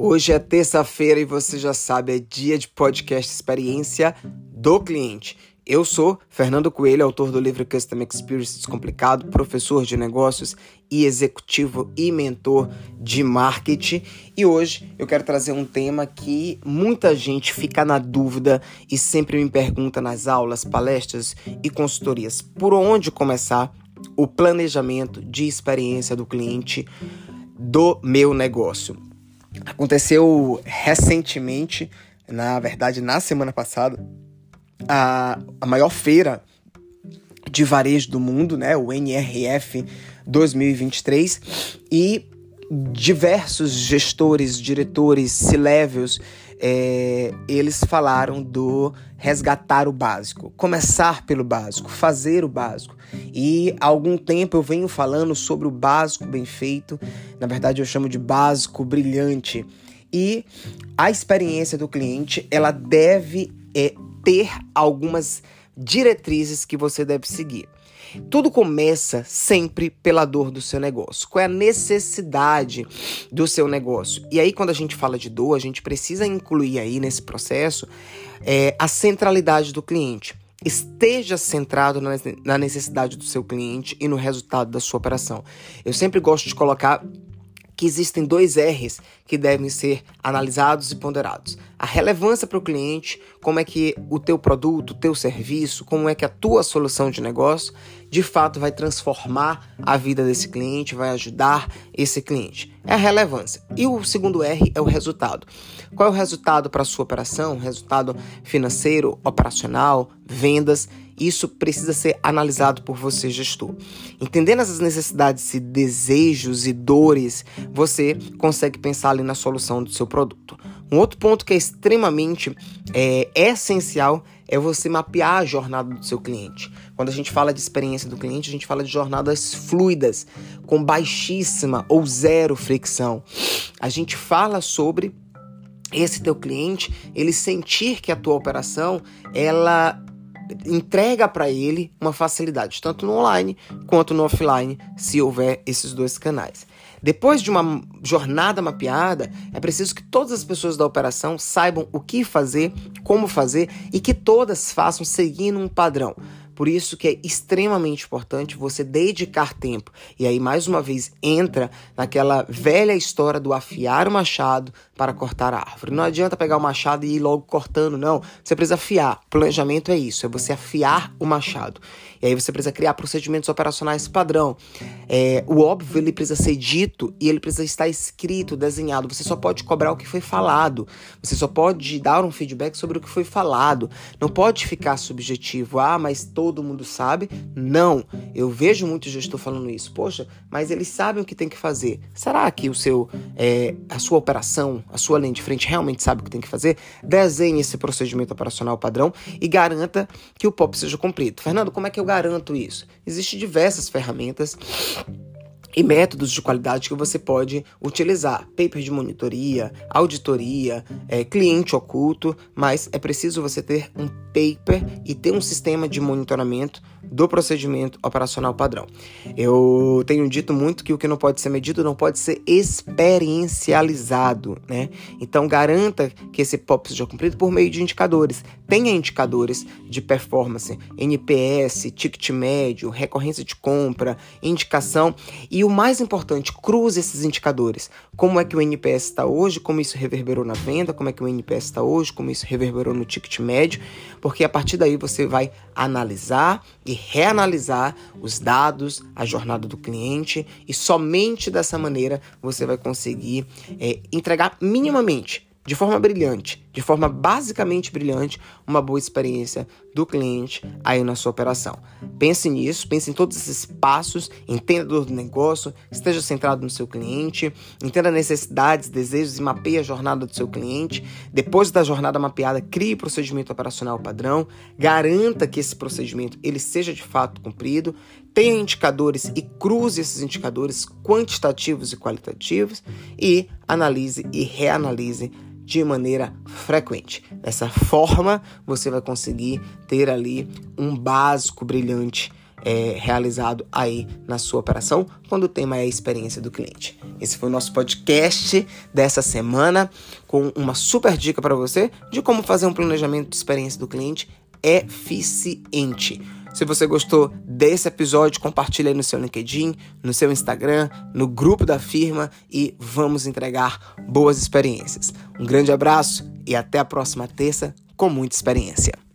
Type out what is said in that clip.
Hoje é terça-feira e você já sabe, é dia de podcast Experiência do Cliente. Eu sou Fernando Coelho, autor do livro Custom Experience Descomplicado, professor de negócios e executivo e mentor de marketing. E hoje eu quero trazer um tema que muita gente fica na dúvida e sempre me pergunta nas aulas, palestras e consultorias: por onde começar o planejamento de experiência do cliente do meu negócio? Aconteceu recentemente, na verdade, na semana passada, a, a maior feira de varejo do mundo, né, o NRF 2023, e diversos gestores, diretores, C-levels, é, eles falaram do resgatar o básico, começar pelo básico, fazer o básico. E há algum tempo eu venho falando sobre o básico bem feito, na verdade eu chamo de básico brilhante. E a experiência do cliente, ela deve é, ter algumas diretrizes que você deve seguir. Tudo começa sempre pela dor do seu negócio. Qual é a necessidade do seu negócio? E aí, quando a gente fala de dor, a gente precisa incluir aí nesse processo é, a centralidade do cliente. Esteja centrado na necessidade do seu cliente e no resultado da sua operação. Eu sempre gosto de colocar que existem dois R's que devem ser analisados e ponderados. A relevância para o cliente, como é que o teu produto, o teu serviço, como é que a tua solução de negócio de fato vai transformar a vida desse cliente, vai ajudar esse cliente. É a relevância. E o segundo R é o resultado. Qual é o resultado para a sua operação? Resultado financeiro, operacional, vendas. Isso precisa ser analisado por você, gestor. Entendendo essas necessidades e desejos e dores, você consegue pensar ali na solução do seu produto. Um outro ponto que é extremamente é, essencial é você mapear a jornada do seu cliente. Quando a gente fala de experiência do cliente, a gente fala de jornadas fluidas, com baixíssima ou zero fricção. A gente fala sobre esse teu cliente, ele sentir que a tua operação, ela entrega para ele uma facilidade, tanto no online quanto no offline, se houver esses dois canais. Depois de uma jornada mapeada, é preciso que todas as pessoas da operação saibam o que fazer, como fazer e que todas façam seguindo um padrão. Por isso que é extremamente importante você dedicar tempo. E aí, mais uma vez, entra naquela velha história do afiar o machado para cortar a árvore. Não adianta pegar o machado e ir logo cortando, não. Você precisa afiar. Planejamento é isso, é você afiar o machado. E aí você precisa criar procedimentos operacionais padrão. É, o óbvio ele precisa ser dito e ele precisa estar escrito, desenhado. Você só pode cobrar o que foi falado. Você só pode dar um feedback sobre o que foi falado. Não pode ficar subjetivo. Ah, mas todo mundo sabe. Não. Eu vejo muito gestor falando isso. Poxa, mas eles sabem o que tem que fazer. Será que o seu, é, a sua operação, a sua linha de frente realmente sabe o que tem que fazer? Desenhe esse procedimento operacional padrão e garanta que o POP seja cumprido. Fernando, como é que eu garanto isso? Existem diversas ferramentas e métodos de qualidade que você pode utilizar. Paper de monitoria, auditoria, é, cliente oculto, mas é preciso você ter um paper e ter um sistema de monitoramento do procedimento operacional padrão. Eu tenho dito muito que o que não pode ser medido não pode ser experiencializado, né? Então garanta que esse POP seja cumprido por meio de indicadores. Tenha indicadores de performance, NPS, ticket médio, recorrência de compra, indicação e o mais importante, cruze esses indicadores. Como é que o NPS está hoje, como isso reverberou na venda, como é que o NPS está hoje, como isso reverberou no ticket médio, porque a partir daí você vai analisar e reanalisar os dados, a jornada do cliente e somente dessa maneira você vai conseguir é, entregar minimamente de forma brilhante, de forma basicamente brilhante, uma boa experiência do cliente aí na sua operação. Pense nisso, pense em todos esses passos, entenda do negócio, esteja centrado no seu cliente, entenda necessidades, desejos e mapeie a jornada do seu cliente. Depois da jornada mapeada, crie o procedimento operacional padrão, garanta que esse procedimento ele seja de fato cumprido, tenha indicadores e cruze esses indicadores quantitativos e qualitativos e analise e reanalise de maneira frequente. Dessa forma, você vai conseguir ter ali um básico brilhante é, realizado aí na sua operação quando o tema é a experiência do cliente. Esse foi o nosso podcast dessa semana com uma super dica para você de como fazer um planejamento de experiência do cliente eficiente. Se você gostou desse episódio, compartilhe aí no seu LinkedIn, no seu Instagram, no grupo da firma e vamos entregar boas experiências. Um grande abraço e até a próxima terça com muita experiência.